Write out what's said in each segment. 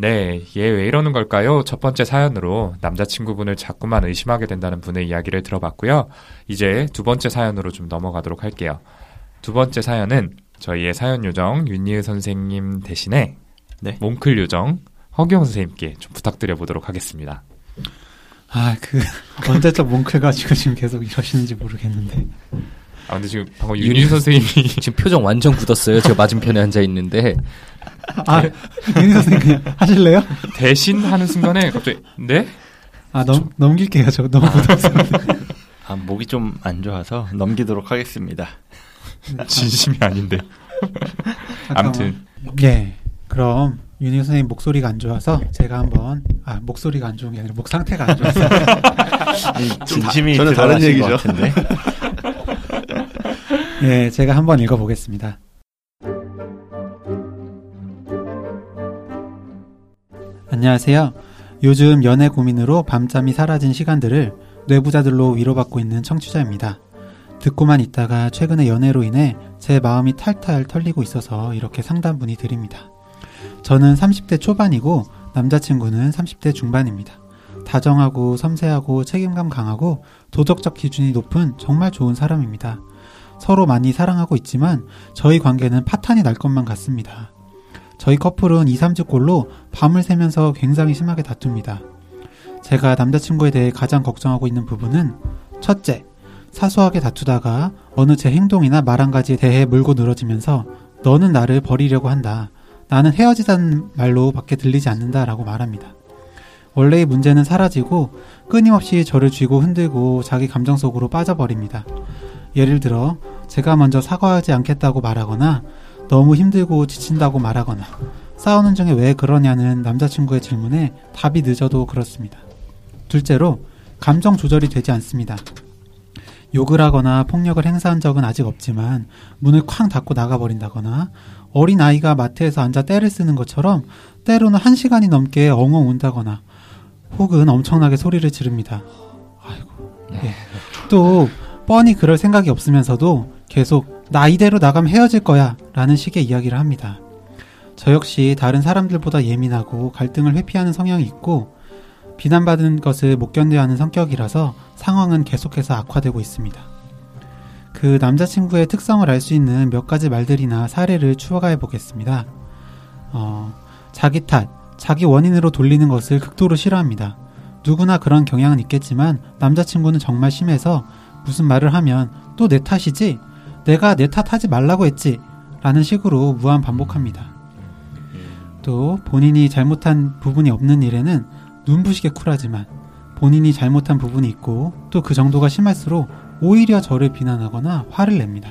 네, 얘 왜 이러는 걸까요? 첫 번째 사연으로 남자친구분을 자꾸만 의심하게 된다는 분의 이야기를 들어봤고요. 이제 두 번째 사연으로 좀 넘어가도록 할게요. 두 번째 사연은 저희의 사연 요정 윤희우 선생님 대신에 네. 몽클 요정 허경 선생님께 좀 부탁드려 보도록 하겠습니다. 아, 그, 언제적 몽클 가지고 지금 계속 이러시는지 모르겠는데. 아, 근데 지금 방금 윤희우 선생님이 지금 표정 완전 굳었어요. 제가 맞은편에 앉아 있는데 아, 윤희 선생님 그냥 하실래요? 대신 하는 순간에 갑자기 네? 아, 넘, 넘길게요. 저 너무 묻어서. 아, 목이 좀 안 좋아서 넘기도록 하겠습니다. 진심이 아닌데. 아무튼 예. 그럼, 윤희 선생님 목소리가 안 좋아서 제가 한번, 아, 목소리가 안 좋은 게 아니라 목 상태가 안 좋아서. 진심이 저는 다른 얘기죠. 예, 제가 한번 읽어보겠습니다. 안녕하세요. 요즘 연애 고민으로 밤잠이 사라진 시간들을 뇌부자들로 위로받고 있는 청취자입니다. 듣고만 있다가 최근에 연애로 인해 제 마음이 탈탈 털리고 있어서 이렇게 상담 문의드립니다. 저는 30대 초반이고 남자친구는 30대 중반입니다. 다정하고 섬세하고 책임감 강하고 도덕적 기준이 높은 정말 좋은 사람입니다. 서로 많이 사랑하고 있지만 저희 관계는 파탄이 날 것만 같습니다. 저희 커플은 2, 3주 꼴로 밤을 새면서 굉장히 심하게 다툽니다. 제가 남자친구에 대해 가장 걱정하고 있는 부분은 첫째, 사소하게 다투다가 어느 제 행동이나 말 한 가지에 대해 물고 늘어지면서 너는 나를 버리려고 한다. 나는 헤어지자는 말로 밖에 들리지 않는다 라고 말합니다. 원래의 문제는 사라지고 끊임없이 저를 쥐고 흔들고 자기 감정 속으로 빠져버립니다. 예를 들어 제가 먼저 사과하지 않겠다고 말하거나 너무 힘들고 지친다고 말하거나 싸우는 중에 왜 그러냐는 남자친구의 질문에 답이 늦어도 그렇습니다. 둘째로 감정 조절이 되지 않습니다. 욕을 하거나 폭력을 행사한 적은 아직 없지만 문을 쾅 닫고 나가버린다거나 어린 아이가 마트에서 앉아 떼를 쓰는 것처럼 때로는 한 시간이 넘게 엉엉 운다거나 혹은 엄청나게 소리를 지릅니다. 아이고. 예. 또 뻔히 그럴 생각이 없으면서도 계속 나 이대로 나가면 헤어질 거야 라는 식의 이야기를 합니다. 저 역시 다른 사람들보다 예민하고 갈등을 회피하는 성향이 있고 비난받은 것을 못 견뎌야 하는 성격이라서 상황은 계속해서 악화되고 있습니다. 그 남자친구의 특성을 알 수 있는 몇 가지 말들이나 사례를 추가해 보겠습니다. 어, 자기 탓, 자기 원인으로 돌리는 것을 극도로 싫어합니다. 누구나 그런 경향은 있겠지만 남자친구는 정말 심해서 무슨 말을 하면 또 내 탓이지? 내가 내 탓하지 말라고 했지? 라는 식으로 무한 반복합니다. 또 본인이 잘못한 부분이 없는 일에는 눈부시게 쿨하지만 본인이 잘못한 부분이 있고 또 그 정도가 심할수록 오히려 저를 비난하거나 화를 냅니다.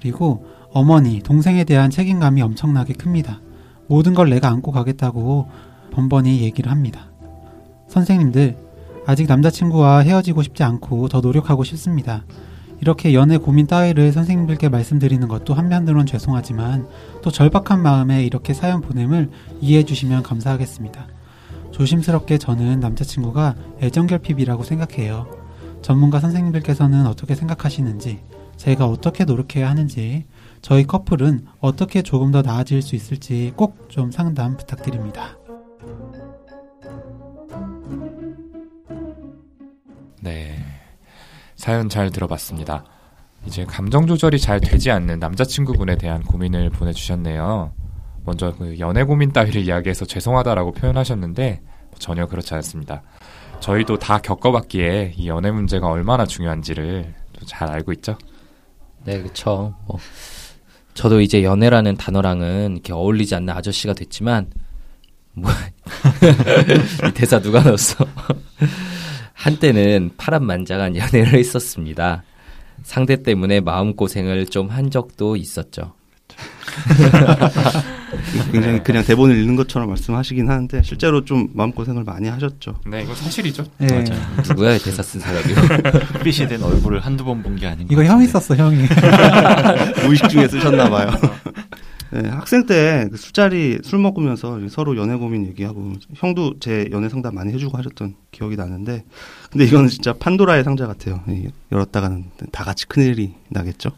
그리고 어머니, 동생에 대한 책임감이 엄청나게 큽니다. 모든 걸 내가 안고 가겠다고 번번이 얘기를 합니다. 선생님들, 아직 남자친구와 헤어지고 싶지 않고 더 노력하고 싶습니다. 이렇게 연애 고민 따위를 선생님들께 말씀드리는 것도 한편으론 죄송하지만 또 절박한 마음에 이렇게 사연 보냄을 이해해 주시면 감사하겠습니다. 조심스럽게 저는 남자친구가 애정결핍이라고 생각해요. 전문가 선생님들께서는 어떻게 생각하시는지, 제가 어떻게 노력해야 하는지, 저희 커플은 어떻게 조금 더 나아질 수 있을지 꼭 좀 상담 부탁드립니다. 네. 사연 잘 들어봤습니다. 이제 감정 조절이 잘 되지 않는 남자친구분에 대한 고민을 보내주셨네요. 먼저 그 연애 고민 따위를 이야기해서 죄송하다라고 표현하셨는데 전혀 그렇지 않습니다. 저희도 다 겪어봤기에 이 연애 문제가 얼마나 중요한지를 또잘 알고 있죠. 네, 그쵸. 뭐, 저도 이제 연애라는 단어랑은 이렇게 어울리지 않는 아저씨가 됐지만, 뭐, 이 대사 누가 넣었어? 한때는 파란만장한 연애를 했었습니다. 상대 때문에 마음고생을 좀 한 적도 있었죠. 굉장히 그냥 대본을 읽는 것처럼 말씀하시긴 하는데 실제로 좀 마음고생을 많이 하셨죠. 네, 이거 사실이죠. 네. 맞아요. 누구야, 이 대사 쓴 사람이. 햇빛이 된 얼굴을 한두 번 본 게 아닌 것 이거 형이. 썼어, 형이. 무의식 중에 쓰셨나 봐요. 네, 학생 때 그 술자리 술 먹으면서 서로 연애 고민 얘기하고 형도 제 연애 상담 많이 해주고 하셨던 기억이 나는데 근데 이거는 진짜 판도라의 상자 같아요. 이 열었다가는 다 같이 큰일이 나겠죠.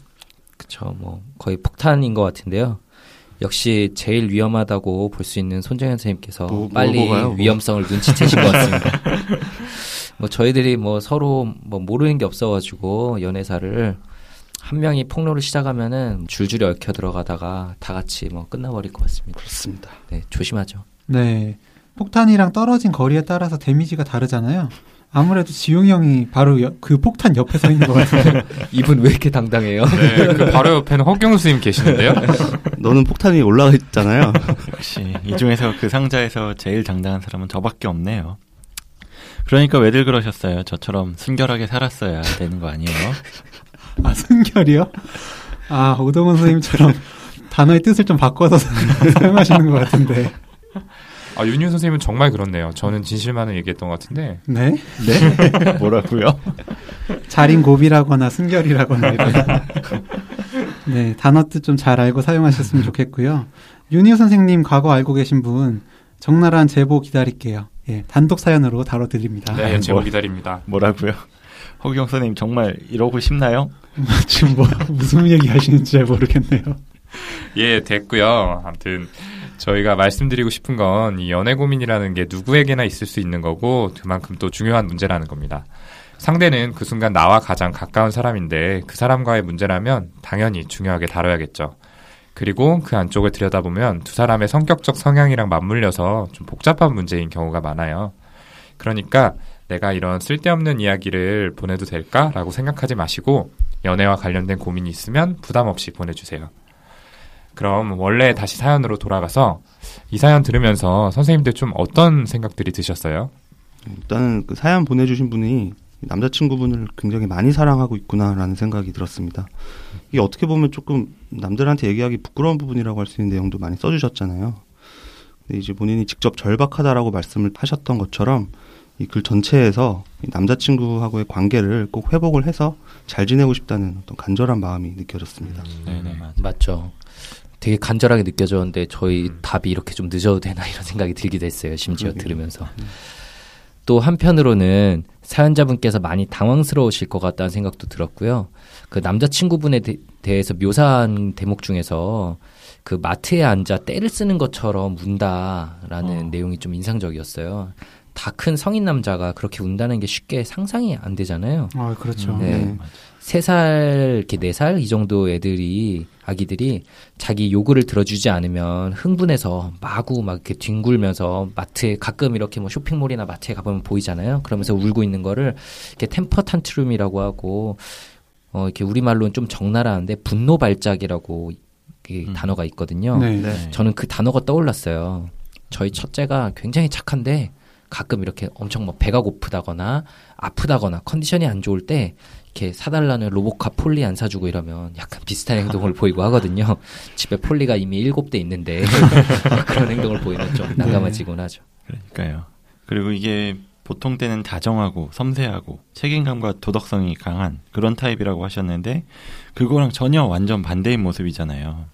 그쵸, 뭐, 거의 폭탄인 것 같은데요. 역시 제일 위험하다고 볼 수 있는 손정현 선생님께서 뭐, 뭐, 빨리? 뭐. 위험성을 눈치채신 것 같습니다. 뭐 저희들이 뭐 서로 뭐 모르는 게 없어가지고 연애사를 한 명이 폭로를 시작하면은 줄줄이 얽혀 들어가다가 다 같이 뭐 끝나버릴 것 같습니다. 그렇습니다. 네, 조심하죠. 네. 폭탄이랑 떨어진 거리에 따라서 데미지가 다르잖아요. 아무래도 지용이 형이 바로 여- 그 폭탄 옆에 서 있는 것 같은데. 이분 왜 이렇게 당당해요? 네, 그 바로 옆에는 허경 스님 계시는데요. 너는 폭탄이 올라가 있잖아요. 역시 이 중에서 그 상자에서 제일 당당한 사람은 저밖에 없네요. 그러니까 왜들 그러셨어요? 저처럼 순결하게 살았어야 되는 거 아니에요? 아, 순결이요? 아, 오동원 선생님처럼 단어의 뜻을 좀 바꿔서 사용하시는 것 같은데. 아, 윤유 선생님은 정말 그렇네요. 저는 진실만을 얘기했던 것 같은데. 네? 네? 뭐라고요? 자린 고비라거나 순결이라거나 이런. 네, 단어 뜻 좀 잘 알고 사용하셨으면 좋겠고요. 윤희 선생님 과거 알고 계신 분 적나라한 제보 기다릴게요. 예, 단독 사연으로 다뤄드립니다. 네, 제보 뭐. 기다립니다. 뭐라고요? 허경 선생님 정말 이러고 싶나요? 지금 뭐 무슨 얘기 하시는지 잘 모르겠네요. 예, 됐고요. 아무튼 저희가 말씀드리고 싶은 건 이 연애 고민이라는 게 누구에게나 있을 수 있는 거고 그만큼 또 중요한 문제라는 겁니다. 상대는 그 순간 나와 가장 가까운 사람인데 그 사람과의 문제라면 당연히 중요하게 다뤄야겠죠. 그리고 그 안쪽을 들여다보면 두 사람의 성격적 성향이랑 맞물려서 좀 복잡한 문제인 경우가 많아요. 그러니까 내가 이런 쓸데없는 이야기를 보내도 될까라고 생각하지 마시고 연애와 관련된 고민이 있으면 부담 없이 보내주세요. 그럼 원래 다시 사연으로 돌아가서 이 사연 들으면서 선생님들 좀 어떤 생각들이 드셨어요? 일단은 그 사연 보내주신 분이 남자친구분을 굉장히 많이 사랑하고 있구나라는 생각이 들었습니다. 이게 어떻게 보면 조금 남들한테 얘기하기 부끄러운 부분이라고 할 수 있는 내용도 많이 써주셨잖아요. 근데 이제 본인이 직접 절박하다라고 말씀을 하셨던 것처럼 이 글 전체에서 이 남자친구하고의 관계를 꼭 회복을 해서 잘 지내고 싶다는 어떤 간절한 마음이 느껴졌습니다. 네네 맞아. 맞죠. 되게 간절하게 느껴졌는데 저희 음. 답이 이렇게 좀 늦어도 되나 이런 생각이 들기도 했어요. 심지어 그러게요. 들으면서. 또 한편으로는 사연자분께서 많이 당황스러우실 것 같다는 생각도 들었고요. 그 남자친구분에 대, 대해서 묘사한 대목 중에서 그 마트에 앉아 때를 쓰는 것처럼 운다라는 어. 내용이 좀 인상적이었어요. 다 큰 성인 남자가 그렇게 운다는 게 쉽게 상상이 안 되잖아요. 아, 그렇죠. 네. 네. 세 살, 이렇게 네 살 이 정도 애들이 아기들이 자기 요구를 들어주지 않으면 흥분해서 마구 막 이렇게 뒹굴면서 마트에 가끔 이렇게 뭐 쇼핑몰이나 마트에 가보면 보이잖아요. 그러면서 울고 있는 거를 이렇게 temper tantrum이라고 하고 어 이렇게 우리말로는 좀 적나라한데 분노 발작이라고 이 음. 단어가 있거든요. 네. 네. 저는 그 단어가 떠올랐어요. 저희 첫째가 굉장히 착한데 가끔 이렇게 엄청 뭐 배가 고프다거나 아프다거나 컨디션이 안 좋을 때 이렇게 사달라는 로보카 폴리 안 사주고 이러면 약간 비슷한 행동을 보이고 하거든요. 집에 폴리가 이미 일곱 대 있는데 그런 행동을 보이면 좀 난감해지곤 하죠. 그러니까요. 그리고 이게 보통 때는 다정하고 섬세하고 책임감과 도덕성이 강한 그런 타입이라고 하셨는데 그거랑 전혀 완전 반대인 모습이잖아요.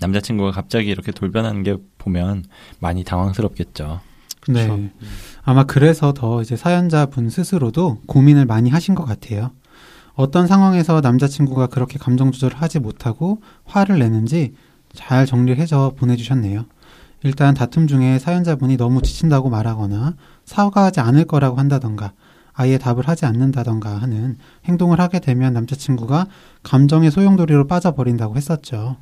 남자친구가 갑자기 이렇게 돌변하는 게 보면 많이 당황스럽겠죠. 네. 그렇죠. 아마 그래서 더 이제 사연자분 스스로도 고민을 많이 하신 것 같아요. 어떤 상황에서 남자친구가 그렇게 감정 조절을 하지 못하고 화를 내는지 잘 정리를 해서 보내주셨네요. 일단 다툼 중에 사연자분이 너무 지친다고 말하거나 사과하지 않을 거라고 한다던가 아예 답을 하지 않는다던가 하는 행동을 하게 되면 남자친구가 감정의 소용돌이로 빠져버린다고 했었죠.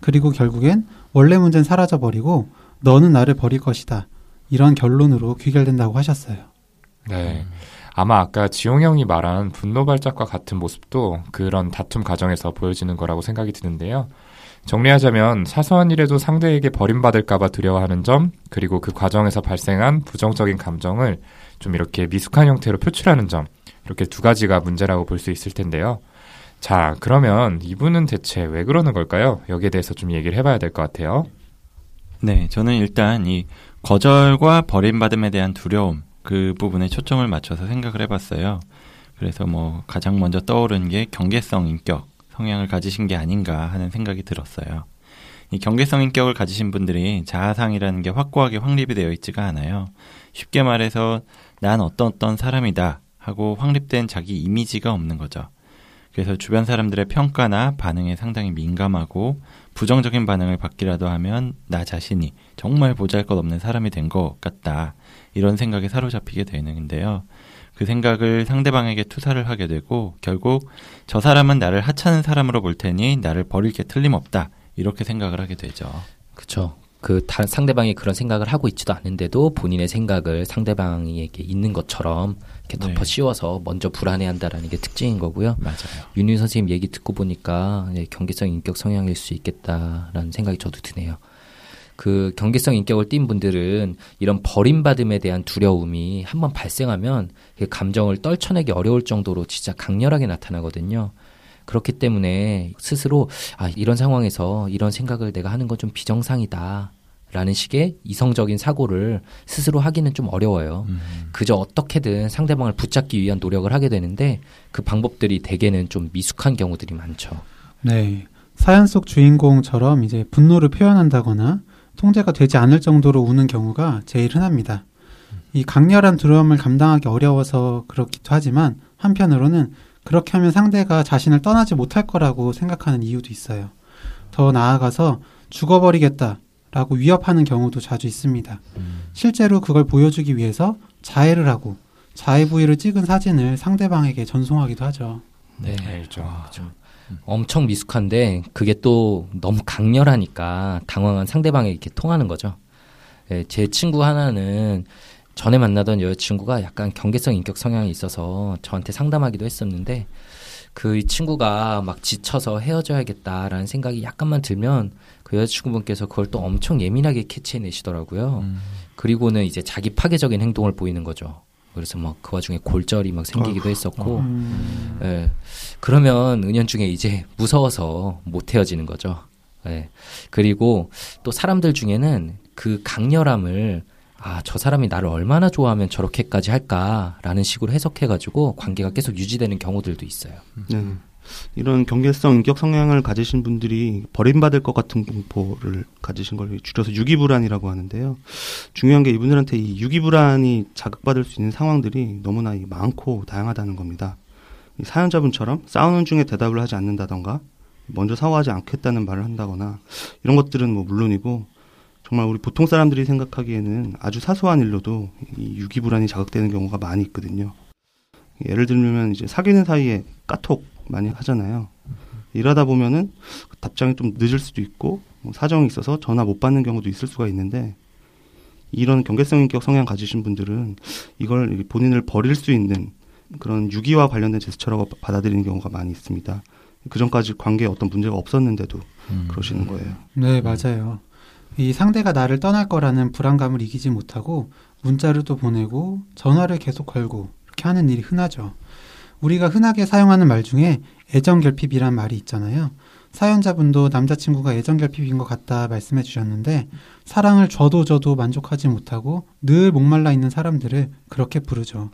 그리고 결국엔 원래 문제는 사라져버리고 너는 나를 버릴 것이다. 이런 결론으로 귀결된다고 하셨어요. 네. 아마 아까 지용 형이 말한 분노 발작과 같은 모습도 그런 다툼 과정에서 보여지는 거라고 생각이 드는데요. 정리하자면 사소한 일에도 상대에게 버림받을까봐 두려워하는 점, 그리고 그 과정에서 발생한 부정적인 감정을 좀 이렇게 미숙한 형태로 표출하는 점, 이렇게 두 가지가 문제라고 볼 수 있을 텐데요. 자, 그러면 이분은 대체 왜 그러는 걸까요? 여기에 대해서 좀 얘기를 해봐야 될 것 같아요. 네, 저는 일단 이 거절과 버림받음에 대한 두려움 그 부분에 초점을 맞춰서 생각을 해봤어요. 그래서 뭐 가장 먼저 떠오른 게 경계성 인격 성향을 가지신 게 아닌가 하는 생각이 들었어요. 이 경계성 인격을 가지신 분들이 자아상이라는 게 확고하게 확립이 되어 있지가 않아요. 쉽게 말해서 난 어떤 어떤 사람이다 하고 확립된 자기 이미지가 없는 거죠. 그래서 주변 사람들의 평가나 반응에 상당히 민감하고 부정적인 반응을 받기라도 하면 나 자신이 정말 보잘 것 없는 사람이 된 것 같다. 이런 생각에 사로잡히게 되는데요. 그 생각을 상대방에게 투사를 하게 되고 결국 저 사람은 나를 하찮은 사람으로 볼 테니 나를 버릴 게 틀림없다. 이렇게 생각을 하게 되죠. 그렇죠. 그 상대방이 그런 생각을 하고 있지도 않는데도 본인의 생각을 상대방에게 있는 것처럼 이렇게 덮어 네. 씌워서 먼저 불안해한다라는 게 특징인 거고요. 맞아요. 윤희 선생님 얘기 듣고 보니까 네, 경계성 인격 성향일 수 있겠다라는 생각이 저도 드네요. 그 경계성 인격을 띈 분들은 이런 버림받음에 대한 두려움이 한번 발생하면 그 감정을 떨쳐내기 어려울 정도로 진짜 강렬하게 나타나거든요. 그렇기 때문에 스스로 아 이런 상황에서 이런 생각을 내가 하는 건 좀 비정상이다. 라는 식의 이성적인 사고를 스스로 하기는 좀 어려워요. 음. 그저 어떻게든 상대방을 붙잡기 위한 노력을 하게 되는데 그 방법들이 대개는 좀 미숙한 경우들이 많죠. 네. 사연 속 주인공처럼 이제 분노를 표현한다거나 통제가 되지 않을 정도로 우는 경우가 제일 흔합니다. 이 강렬한 두려움을 감당하기 어려워서 그렇기도 하지만 한편으로는 그렇게 하면 상대가 자신을 떠나지 못할 거라고 생각하는 이유도 있어요. 더 나아가서 죽어버리겠다 라고 위협하는 경우도 자주 있습니다. 실제로 그걸 보여주기 위해서 자해를 하고 자해 부위를 찍은 사진을 상대방에게 전송하기도 하죠. 네. 알죠. 아, 엄청 미숙한데 그게 또 너무 강렬하니까 당황한 상대방에게 이렇게 통하는 거죠. 예, 제 친구 하나는 전에 만나던 여자친구가 약간 경계성 인격 성향이 있어서 저한테 상담하기도 했었는데 그이 친구가 막 지쳐서 헤어져야겠다라는 생각이 약간만 들면 그 여자친구분께서 그걸 또 엄청 예민하게 캐치해내시더라고요. 음. 그리고는 이제 자기 파괴적인 행동을 보이는 거죠. 그래서 막 그 와중에 골절이 막 생기기도 했었고, 음, 예. 그러면 은연중에 이제 무서워서 못 헤어지는 거죠. 예. 그리고 또 사람들 중에는 그 강렬함을 아, 저 사람이 나를 얼마나 좋아하면 저렇게까지 할까라는 식으로 해석해가지고 관계가 계속 유지되는 경우들도 있어요. 네. 이런 경계성 인격 성향을 가지신 분들이 버림받을 것 같은 공포를 가지신 걸 줄여서 유기불안이라고 하는데요. 중요한 게 이분들한테 이 유기불안이 자극받을 수 있는 상황들이 너무나 이 많고 다양하다는 겁니다. 이 사연자분처럼 싸우는 중에 대답을 하지 않는다던가 먼저 사과하지 않겠다는 말을 한다거나 이런 것들은 뭐 물론이고 정말 우리 보통 사람들이 생각하기에는 아주 사소한 일로도 이 유기불안이 자극되는 경우가 많이 있거든요. 예를 들면 이제 사귀는 사이에 까톡 많이 하잖아요. 일하다 보면은 답장이 좀 늦을 수도 있고 뭐 사정이 있어서 전화 못 받는 경우도 있을 수가 있는데 이런 경계성 인격 성향 가지신 분들은 이걸 본인을 버릴 수 있는 그런 유기와 관련된 제스처라고 받아들이는 경우가 많이 있습니다. 그 전까지 관계에 어떤 문제가 없었는데도 음. 그러시는 거예요. 네, 맞아요. 이 상대가 나를 떠날 거라는 불안감을 이기지 못하고 문자를 또 보내고 전화를 계속 걸고 이렇게 하는 일이 흔하죠. 우리가 흔하게 사용하는 말 중에 애정결핍이란 말이 있잖아요. 사연자분도 남자친구가 애정결핍인 것 같다 말씀해 주셨는데 사랑을 줘도 줘도 만족하지 못하고 늘 목말라 있는 사람들을 그렇게 부르죠.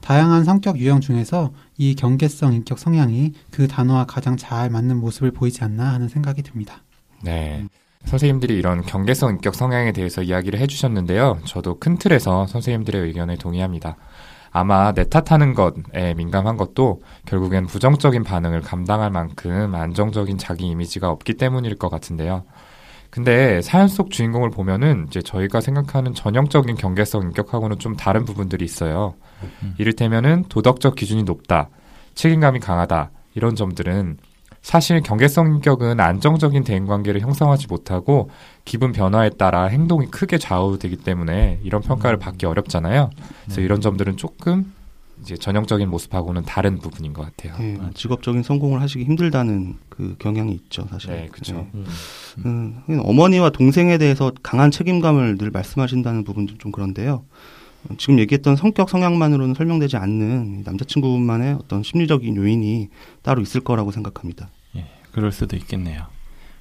다양한 성격 유형 중에서 이 경계성 인격 성향이 그 단어와 가장 잘 맞는 모습을 보이지 않나 하는 생각이 듭니다. 네. 선생님들이 이런 경계성 인격 성향에 대해서 이야기를 해주셨는데요. 저도 큰 틀에서 선생님들의 의견에 동의합니다. 아마 내 탓하는 것에 민감한 것도 결국엔 부정적인 반응을 감당할 만큼 안정적인 자기 이미지가 없기 때문일 것 같은데요. 근데 사연 속 주인공을 보면은 이제 저희가 생각하는 전형적인 경계성 인격하고는 좀 다른 부분들이 있어요. 이를테면은 도덕적 기준이 높다, 책임감이 강하다, 이런 점들은 사실 경계성 인격은 안정적인 대인 관계를 형성하지 못하고 기분 변화에 따라 행동이 크게 좌우되기 때문에 이런 평가를 받기 어렵잖아요. 그래서 네. 이런 점들은 조금 이제 전형적인 모습하고는 다른 부분인 것 같아요. 예, 직업적인 성공을 하시기 힘들다는 그 경향이 있죠, 사실. 네, 그쵸. 예. 음. 음, 하긴 어머니와 동생에 대해서 강한 책임감을 늘 말씀하신다는 부분도 좀 그런데요. 어, 지금 얘기했던 성격 성향만으로는 설명되지 않는 이 남자친구만의 어떤 심리적인 요인이 따로 있을 거라고 생각합니다. 예, 그럴 수도 있겠네요.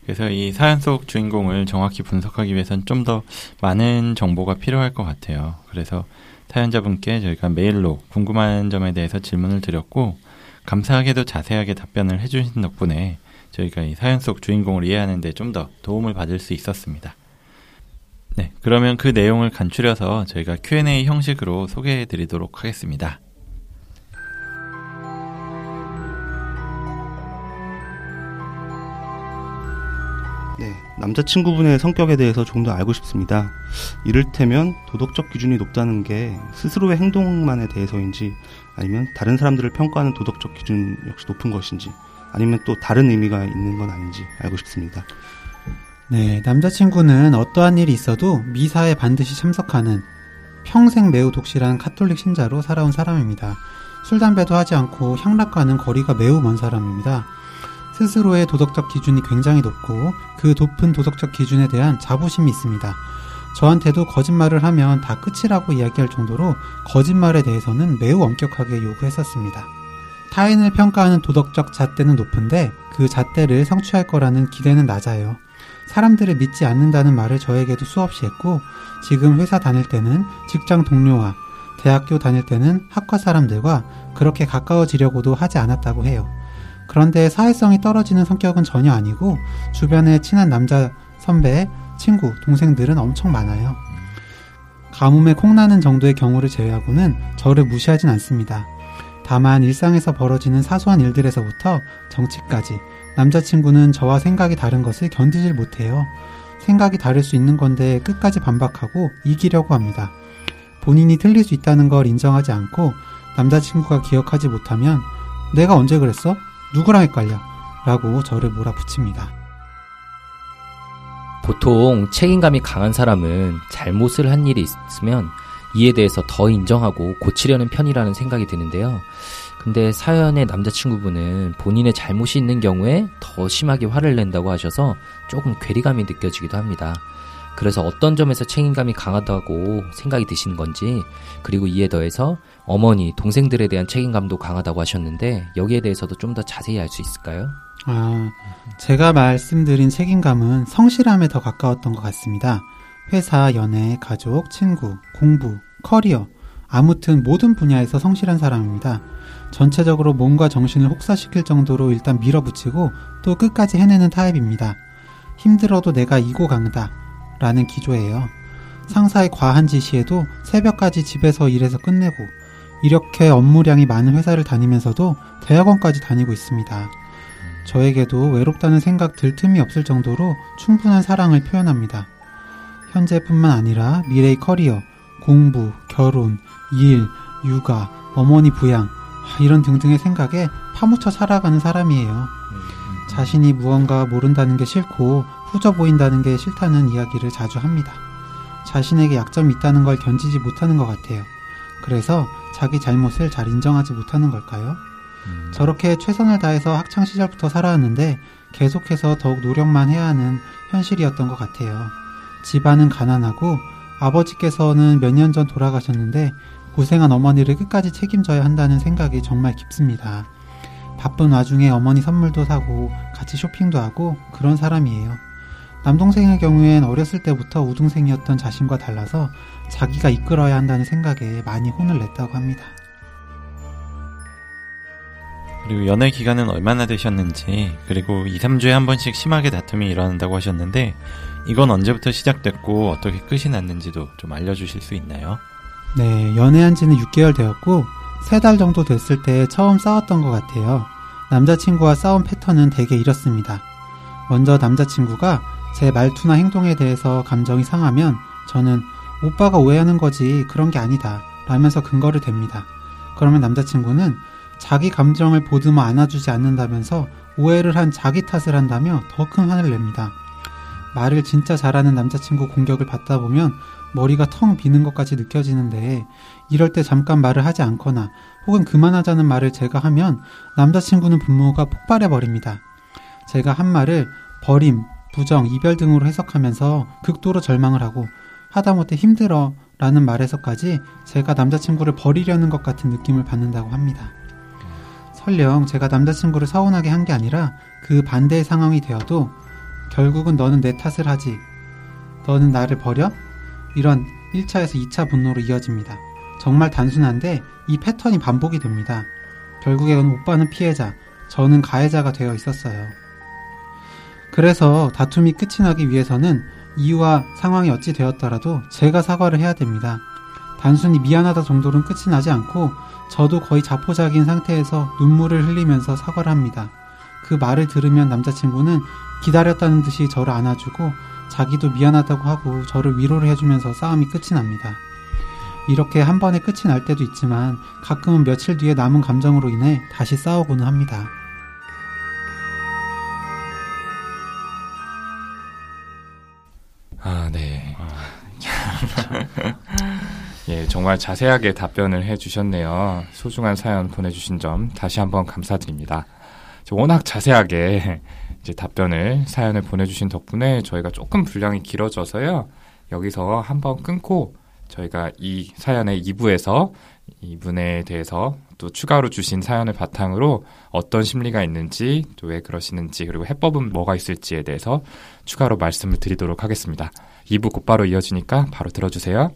그래서 이 사연 속 주인공을 정확히 분석하기 위해서는 좀더 많은 정보가 필요할 것 같아요. 그래서 사연자분께 저희가 메일로 궁금한 점에 대해서 질문을 드렸고 감사하게도 자세하게 답변을 해주신 덕분에 저희가 이 사연 속 주인공을 이해하는데 좀 더 도움을 받을 수 있었습니다. 네, 그러면 그 내용을 간추려서 저희가 Q&A 형식으로 소개해 드리도록 하겠습니다. 네, 남자친구분의 성격에 대해서 조금 더 알고 싶습니다. 이를테면 도덕적 기준이 높다는 게 스스로의 행동만에 대해서인지 아니면 다른 사람들을 평가하는 도덕적 기준 역시 높은 것인지 아니면 또 다른 의미가 있는 건 아닌지 알고 싶습니다. 네, 남자친구는 어떠한 일이 있어도 미사에 반드시 참석하는 평생 매우 독실한 카톨릭 신자로 살아온 사람입니다. 술, 담배도 하지 않고 향락과는 거리가 매우 먼 사람입니다. 스스로의 도덕적 기준이 굉장히 높고 그 높은 도덕적 기준에 대한 자부심이 있습니다. 저한테도 거짓말을 하면 다 끝이라고 이야기할 정도로 거짓말에 대해서는 매우 엄격하게 요구했었습니다. 타인을 평가하는 도덕적 잣대는 높은데 그 잣대를 성취할 거라는 기대는 낮아요. 사람들을 믿지 않는다는 말을 저에게도 수없이 했고 지금 회사 다닐 때는 직장 동료와 대학교 다닐 때는 학과 사람들과 그렇게 가까워지려고도 하지 않았다고 해요. 그런데 사회성이 떨어지는 성격은 전혀 아니고 주변에 친한 남자 선배, 친구, 동생들은 엄청 많아요. 가뭄에 콩나는 정도의 경우를 제외하고는 저를 무시하진 않습니다. 다만 일상에서 벌어지는 사소한 일들에서부터 정치까지 남자친구는 저와 생각이 다른 것을 견디질 못해요. 생각이 다를 수 있는 건데 끝까지 반박하고 이기려고 합니다. 본인이 틀릴 수 있다는 걸 인정하지 않고 남자친구가 기억하지 못하면 내가 언제 그랬어? 누구랑 헷갈려? 라고 저를 몰아붙입니다. 보통 책임감이 강한 사람은 잘못을 한 일이 있으면 이에 대해서 더 인정하고 고치려는 편이라는 생각이 드는데요. 근데 사연의 남자친구분은 본인의 잘못이 있는 경우에 더 심하게 화를 낸다고 하셔서 조금 괴리감이 느껴지기도 합니다. 그래서 어떤 점에서 책임감이 강하다고 생각이 드시는 건지, 그리고 이에 더해서 어머니, 동생들에 대한 책임감도 강하다고 하셨는데, 여기에 대해서도 좀 더 자세히 알 수 있을까요? 아, 제가 말씀드린 책임감은 성실함에 더 가까웠던 것 같습니다. 회사, 연애, 가족, 친구, 공부, 커리어, 아무튼 모든 분야에서 성실한 사람입니다. 전체적으로 몸과 정신을 혹사시킬 정도로 일단 밀어붙이고 또 끝까지 해내는 타입입니다. 힘들어도 내가 이고 강다. 라는 기조예요. 상사의 과한 지시에도 새벽까지 집에서 일해서 끝내고 이렇게 업무량이 많은 회사를 다니면서도 대학원까지 다니고 있습니다. 저에게도 외롭다는 생각 들 틈이 없을 정도로 충분한 사랑을 표현합니다. 현재뿐만 아니라 미래의 커리어, 공부, 결혼, 일, 육아, 어머니 부양, 이런 등등의 생각에 파묻혀 살아가는 사람이에요. 자신이 무언가 모른다는 게 싫고 후져 보인다는 게 싫다는 이야기를 자주 합니다. 자신에게 약점이 있다는 걸 견디지 못하는 것 같아요. 그래서 자기 잘못을 잘 인정하지 못하는 걸까요? 음. 저렇게 최선을 다해서 학창 시절부터 살아왔는데 계속해서 더욱 노력만 해야 하는 현실이었던 것 같아요. 집안은 가난하고 아버지께서는 몇 년 전 돌아가셨는데 고생한 어머니를 끝까지 책임져야 한다는 생각이 정말 깊습니다. 바쁜 와중에 어머니 선물도 사고 같이 쇼핑도 하고 그런 사람이에요. 남동생의 경우엔 어렸을 때부터 우등생이었던 자신과 달라서 자기가 이끌어야 한다는 생각에 많이 혼을 냈다고 합니다. 그리고 연애 기간은 얼마나 되셨는지, 그리고 2, 3주에 한 번씩 심하게 다툼이 일어난다고 하셨는데, 이건 언제부터 시작됐고, 어떻게 끝이 났는지도 좀 알려주실 수 있나요? 네, 연애한 지는 6개월 되었고, 3달 정도 됐을 때 처음 싸웠던 것 같아요. 남자친구와 싸운 패턴은 대개 이렇습니다. 먼저 남자친구가 제 말투나 행동에 대해서 감정이 상하면 저는 오빠가 오해하는 거지 그런 게 아니다 라면서 근거를 댑니다. 그러면 남자친구는 자기 감정을 보듬어 안아주지 않는다면서 오해를 한 자기 탓을 한다며 더 큰 화를 냅니다. 말을 진짜 잘하는 남자친구 공격을 받다 보면 머리가 텅 비는 것까지 느껴지는데 이럴 때 잠깐 말을 하지 않거나 혹은 그만하자는 말을 제가 하면 남자친구는 분노가 폭발해 버립니다. 제가 한 말을 버림, 부정, 이별 등으로 해석하면서 극도로 절망을 하고 하다못해 힘들어 라는 말에서까지 제가 남자친구를 버리려는 것 같은 느낌을 받는다고 합니다. 설령 제가 남자친구를 서운하게 한 게 아니라 그 반대의 상황이 되어도 결국은 너는 내 탓을 하지. 너는 나를 버려? 이런 1차에서 2차 분노로 이어집니다. 정말 단순한데 이 패턴이 반복이 됩니다. 결국에는 오빠는 피해자, 저는 가해자가 되어 있었어요. 그래서 다툼이 끝이 나기 위해서는 이유와 상황이 어찌 되었더라도 제가 사과를 해야 됩니다. 단순히 미안하다 정도는 끝이 나지 않고 저도 거의 자포자기인 상태에서 눈물을 흘리면서 사과를 합니다. 그 말을 들으면 남자친구는 기다렸다는 듯이 저를 안아주고 자기도 미안하다고 하고 저를 위로를 해주면서 싸움이 끝이 납니다. 이렇게 한 번에 끝이 날 때도 있지만 가끔은 며칠 뒤에 남은 감정으로 인해 다시 싸우고는 합니다. 아, 네. 예, 정말 자세하게 답변을 해주셨네요. 소중한 사연 보내주신 점 다시 한번 감사드립니다. 워낙 자세하게 이제 답변을 사연을 보내주신 덕분에 저희가 조금 분량이 길어져서요. 여기서 한번 끊고 저희가 이 사연의 2부에서 이분에 대해서 또 추가로 주신 사연을 바탕으로 어떤 심리가 있는지 또 왜 그러시는지 그리고 해법은 뭐가 있을지에 대해서 추가로 말씀을 드리도록 하겠습니다. 2부 곧바로 이어지니까 바로 들어주세요.